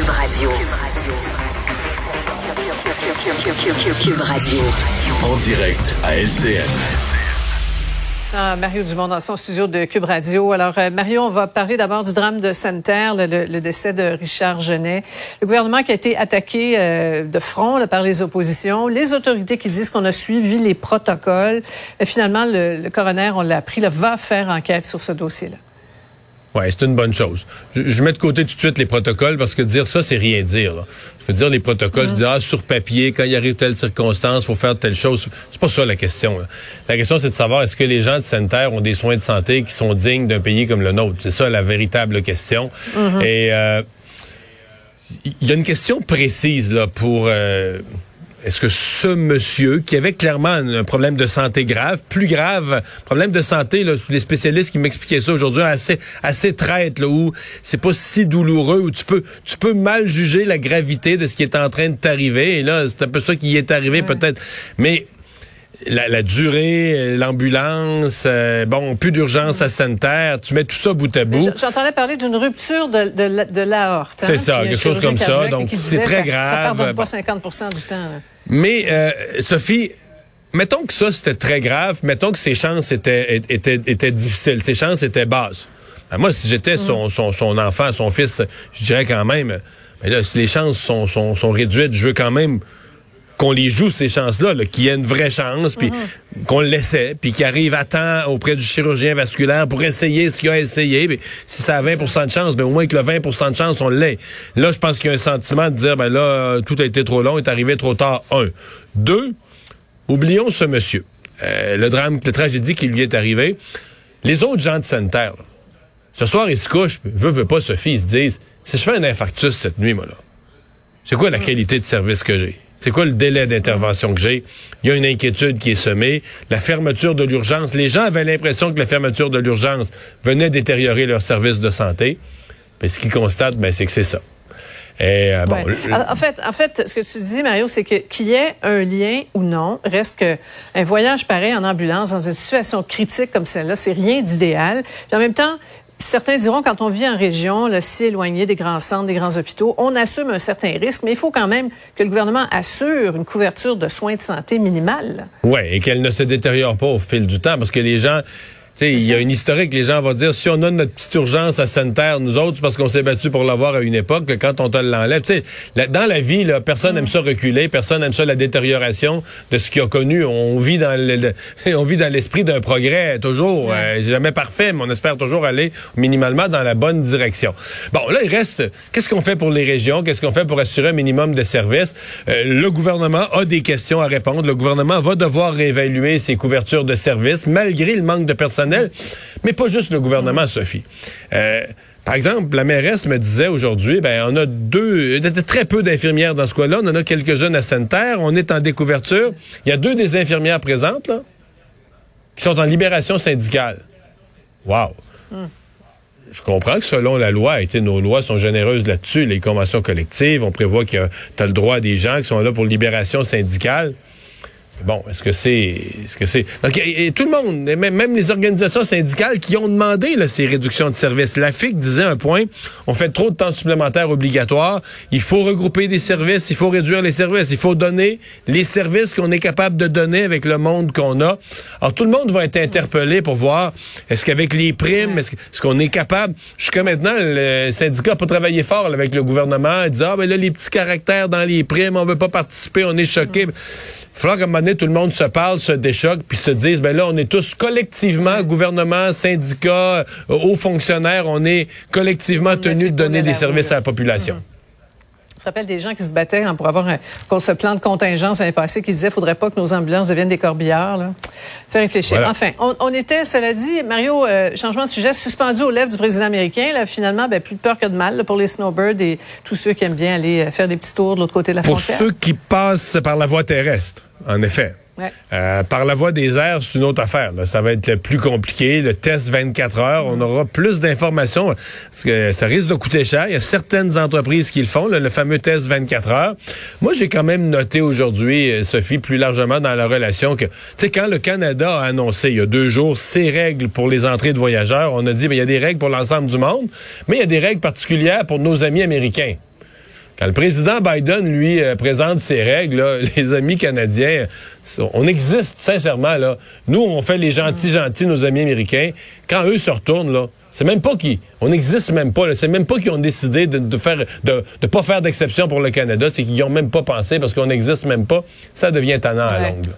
Cube Radio. Cube Radio. En direct à LCN. Ah, Mario Dumont dans son studio de Cube Radio. Alors, euh, Mario, on va parler d'abord du drame de Sainte-Terre, le, le, décès de Richard Genet. Le gouvernement qui a été attaqué euh, de front là, par les oppositions, les autorités qui disent qu'on a suivi les protocoles. Et finalement, le, le coroner, on l'a appris, là, va faire enquête sur ce dossier-là. Oui, c'est une bonne chose. Je, mets de côté tout de suite les protocoles parce que dire ça, c'est rien dire. Là. Je veux dire les protocoles, mm. dire ah, sur papier, quand il arrive telle circonstance, faut faire telle chose. C'est pas ça la question. La question, c'est de savoir est-ce que les gens de sanitaire ont des soins de santé qui sont dignes d'un pays comme le nôtre? C'est ça la véritable question. Mm-hmm. Et euh, il y a une question précise là pour. Euh, est-ce que ce monsieur, qui avait clairement un problème de santé grave, plus grave, problème de santé, là, les spécialistes qui m'expliquaient ça aujourd'hui, assez, assez traite, là, où c'est pas si douloureux, où tu peux, tu peux mal juger la gravité de ce qui est en train de t'arriver. Et là, c'est un peu ça qui est arrivé peut-être. Mais la, durée, l'ambulance, euh, bon, plus d'urgence à sanitaire, tu mets tout ça bout à bout. J'entendais parler d'une rupture de, de, de l'aorte. c'est hein, ça, quelque chose comme ça. Donc, c'est très grave. Ça pardonne pas 50 du temps. Mais, euh, Sophie, mettons que ça, c'était très grave. Mettons que ses chances étaient, étaient, étaient difficiles. Ses chances étaient basses. Ben, moi, si j'étais mm. son, son, son, enfant, son fils, je dirais quand même, mais là, si les chances sont, sont, sont réduites, je veux quand même qu'on les joue ces chances-là, qu'il y ait une vraie chance, puis mhm. qu'on le laissait, puis qu'il arrive à temps auprès du chirurgien vasculaire pour essayer ce qu'il a essayé. si ça a 20% de chance, ben au moins que le 20% de chance, on l'ait. Là, je pense qu'il y a un sentiment de dire, ben là, tout a été trop long, est arrivé trop tard. Un. Deux, oublions ce monsieur. Euh, le drame, la tragédie qui lui est arrivée. Les autres gens de Santerre, ce soir, ils se couchent, veut, veut pas, Sophie, ils se disent, si je fais un infarctus cette nuit, moi, là, c'est quoi la qualité de service que j'ai? C'est quoi le délai d'intervention que j'ai? Il y a une inquiétude qui est semée. La fermeture de l'urgence. Les gens avaient l'impression que la fermeture de l'urgence venait détériorer leur service de santé. Mais ce qu'ils constatent, ben, c'est que c'est ça. Et, euh, bon, en, fait, en fait, ce que tu dis, Mario, c'est que qu'il y ait un lien ou non, reste que un voyage pareil en ambulance dans une situation critique comme celle-là, c'est rien d'idéal. En même temps, Certains diront, quand on vit en région, là, si éloigné des grands centres, des grands hôpitaux, on assume un certain risque, mais il faut quand même que le gouvernement assure une couverture de soins de santé minimale. Oui, et qu'elle ne se détériore pas au fil du temps, parce que les gens il y a une historique, les gens vont dire, si on a notre petite urgence à sanitaire, nous autres, c'est parce qu'on s'est battu pour l'avoir à une époque, que quand on te l'enlève, tu sais, dans la vie, là, personne n'aime ça reculer, personne n'aime ça la détérioration de ce qu'il a connu. On vit dans le, on vit dans l'esprit d'un progrès, toujours, euh, jamais parfait, mais on espère toujours aller minimalement dans la bonne direction. Bon, là, il reste, qu'est-ce qu'on fait pour les régions? Qu'est-ce qu'on fait pour assurer un minimum de services? Euh, le gouvernement a des questions à répondre. Le gouvernement va devoir réévaluer ses couvertures de services, malgré le manque de personnel mais pas juste le gouvernement, Sophie. Euh, par exemple, la mairesse me disait aujourd'hui, ben on a deux, très peu d'infirmières dans ce coin-là. On en a quelques-unes à Sainte-Terre. On est en découverture. Il y a deux des infirmières présentes là, qui sont en libération syndicale. Wow. Hmm. Je comprends que selon la loi, nos lois sont généreuses là-dessus. Les conventions collectives, on prévoit que tu as le droit des gens qui sont là pour libération syndicale. Bon, est-ce que c'est, est-ce que c'est, et, tout le monde, même, même, les organisations syndicales qui ont demandé là, ces réductions de services. La FIC disait un point, on fait trop de temps supplémentaire obligatoire, il faut regrouper des services, il faut réduire les services, il faut donner les services qu'on est capable de donner avec le monde qu'on a. Alors tout le monde va être interpellé pour voir, est-ce qu'avec les primes, est-ce qu'on est capable, jusqu'à maintenant, le syndicat n'a pas travaillé fort avec le gouvernement, il dit, ah ben là, les petits caractères dans les primes, on veut pas participer, on est choqué. Il faudra qu'à un moment donné, tout le monde se parle, se déchoque, puis se dise, ben là, on est tous collectivement, gouvernement, syndicats, euh, hauts fonctionnaires, on est collectivement tenus de donner des services à la population. Je rappelle des gens qui se battaient hein, pour avoir contre ce plan de contingence l'année passée qui disaient qu'il faudrait pas que nos ambulances deviennent des corbillards. Là. Fait réfléchir. Enfin, on, était, cela dit, Mario, euh, changement de sujet, suspendu aux lèvres du président américain. Là, finalement, ben, plus de peur que de mal pour les snowbirds et tous ceux qui aiment bien aller euh, faire des petits tours de l'autre côté de la frontière. Pour ceux qui passent par la voie terrestre, en effet. Euh, par la voie des airs, c'est une autre affaire. Ça va être plus compliqué. Le test 24 heures, on aura plus d'informations parce que ça risque de coûter cher. Il y a certaines entreprises qui le font, le fameux test 24 heures. Moi, j'ai quand même noté aujourd'hui, euh, Sophie, plus largement dans la relation que, tu sais, quand le Canada a annoncé il y a deux jours ses règles pour les entrées de voyageurs, on a dit, ben, il y a des règles pour l'ensemble du monde, mais il y a des règles particulières pour nos amis américains. Quand le président Biden, lui, euh, présente ses règles, les amis canadiens, on existe, sincèrement. Là. Nous, on fait les gentils, gentils, nos amis américains. Quand eux se retournent, là, c'est même pas qui. On n'existe même pas. C'est même pas qu'ils ont décidé de, de faire de, de pas faire d'exception pour le Canada. C'est qu'ils ont même pas pensé parce qu'on n'existe même pas. Ça devient tannant à longue.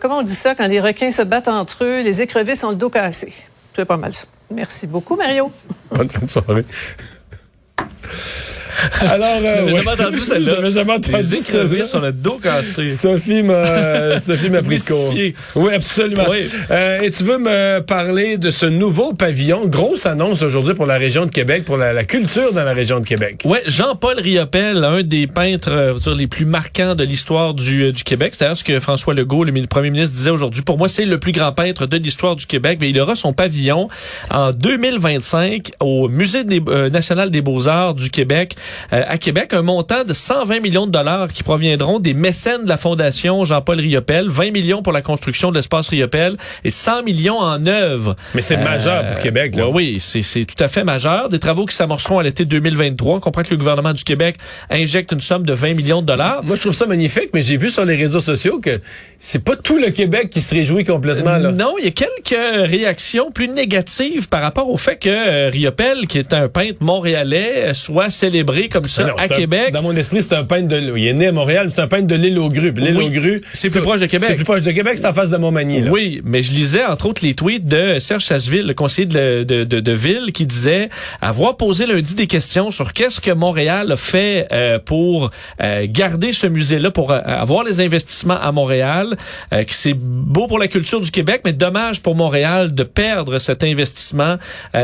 comment on dit ça quand les requins se battent entre eux, les écrevisses ont le dos cassé? C'est pas mal ça. Merci beaucoup, Mario. Bonne fin de soirée. Alors, euh, jamais entendu celle-là. J'avais jamais entendu ça. sur le dos cassé. Sophie m'a, Sophie m'a pris cours. Oui, absolument. Euh, et tu veux me parler de ce nouveau pavillon, grosse annonce aujourd'hui pour la région de Québec, pour la, culture dans la région de Québec. Oui, Jean-Paul Riopel, un des peintres euh, dire, les plus marquants de l'histoire du, euh, du Québec. C'est d'ailleurs ce que François Legault, le premier ministre, disait aujourd'hui. Pour moi, c'est le plus grand peintre de l'histoire du Québec. Mais il aura son pavillon en 2025 au Musée national des beaux-arts du Québec. Euh, à Québec un montant de 120 millions de dollars qui proviendront des mécènes de la Fondation Jean-Paul Riopel, 20 millions pour la construction de l'espace Riopel et 100 millions en œuvres. Mais c'est majeur pour Québec. Là. oui, c'est tout à fait majeur. Des travaux qui s'amorceront à l'été 2023. On comprend que le gouvernement du Québec injecte une somme de 20 millions de dollars. Moi, je trouve ça magnifique, mais j'ai vu sur les réseaux sociaux que c'est pas tout le Québec qui se réjouit complètement. Là. non, il y a quelques réactions plus négatives par rapport au fait que euh, Riopel, qui est un peintre montréalais, soit célébré comme ça à Québec. dans mon esprit, c'est un peintre de. Il est né à Montréal, c'est un peintre de l'île aux grues. L'île aux grues. C'est plus proche de Québec. C'est plus proche de Québec, c'est en face de Montmagny. Là. Oui, mais je lisais entre autres les tweets de Serge Chasseville, le conseiller de, de, de, de, ville, qui disait avoir posé lundi des questions sur qu'est-ce que Montréal a fait euh, pour euh, garder ce musée-là, pour euh, avoir les investissements à Montréal, que c'est beau pour la culture du Québec, mais dommage pour Montréal de perdre cet investissement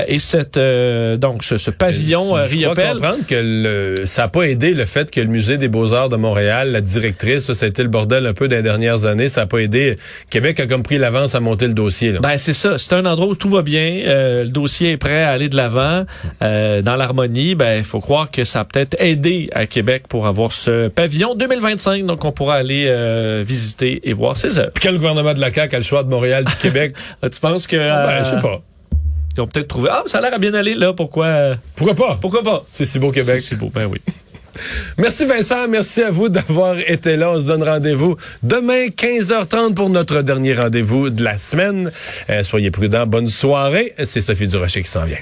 et cette donc ce, ce pavillon Riopel. comprendre que le ça n'a pas aidé le fait que le musée des Beaux-Arts de Montréal, la directrice, ça, a été le bordel un peu les dernières années. Ça n'a pas aidé. Québec a comme pris l'avance à monter le dossier. Là. Ben c'est ça. C'est un endroit où tout va bien. Euh, le dossier est prêt à aller de l'avant euh, dans l'harmonie. Ben il faut croire que ça a peut-être aidé à Québec pour avoir ce pavillon 2025. Donc on pourra aller euh, visiter et voir ses œuvres. Puis quel gouvernement de la CAQ a le choix de Montréal du Québec? Tu penses que ben, je sais pas. Ils ont peut-être trouvé ah ça a l'air à bien aller là. Pourquoi Pourquoi pas? Pourquoi pas? C'est si beau Québec. C'est si beau. Ben oui. Merci Vincent, merci à vous d'avoir été là. On se donne rendez-vous demain 15h30 pour notre dernier rendez-vous de la semaine. Euh, soyez prudents, bonne soirée. C'est Sophie Durocher qui s'en vient.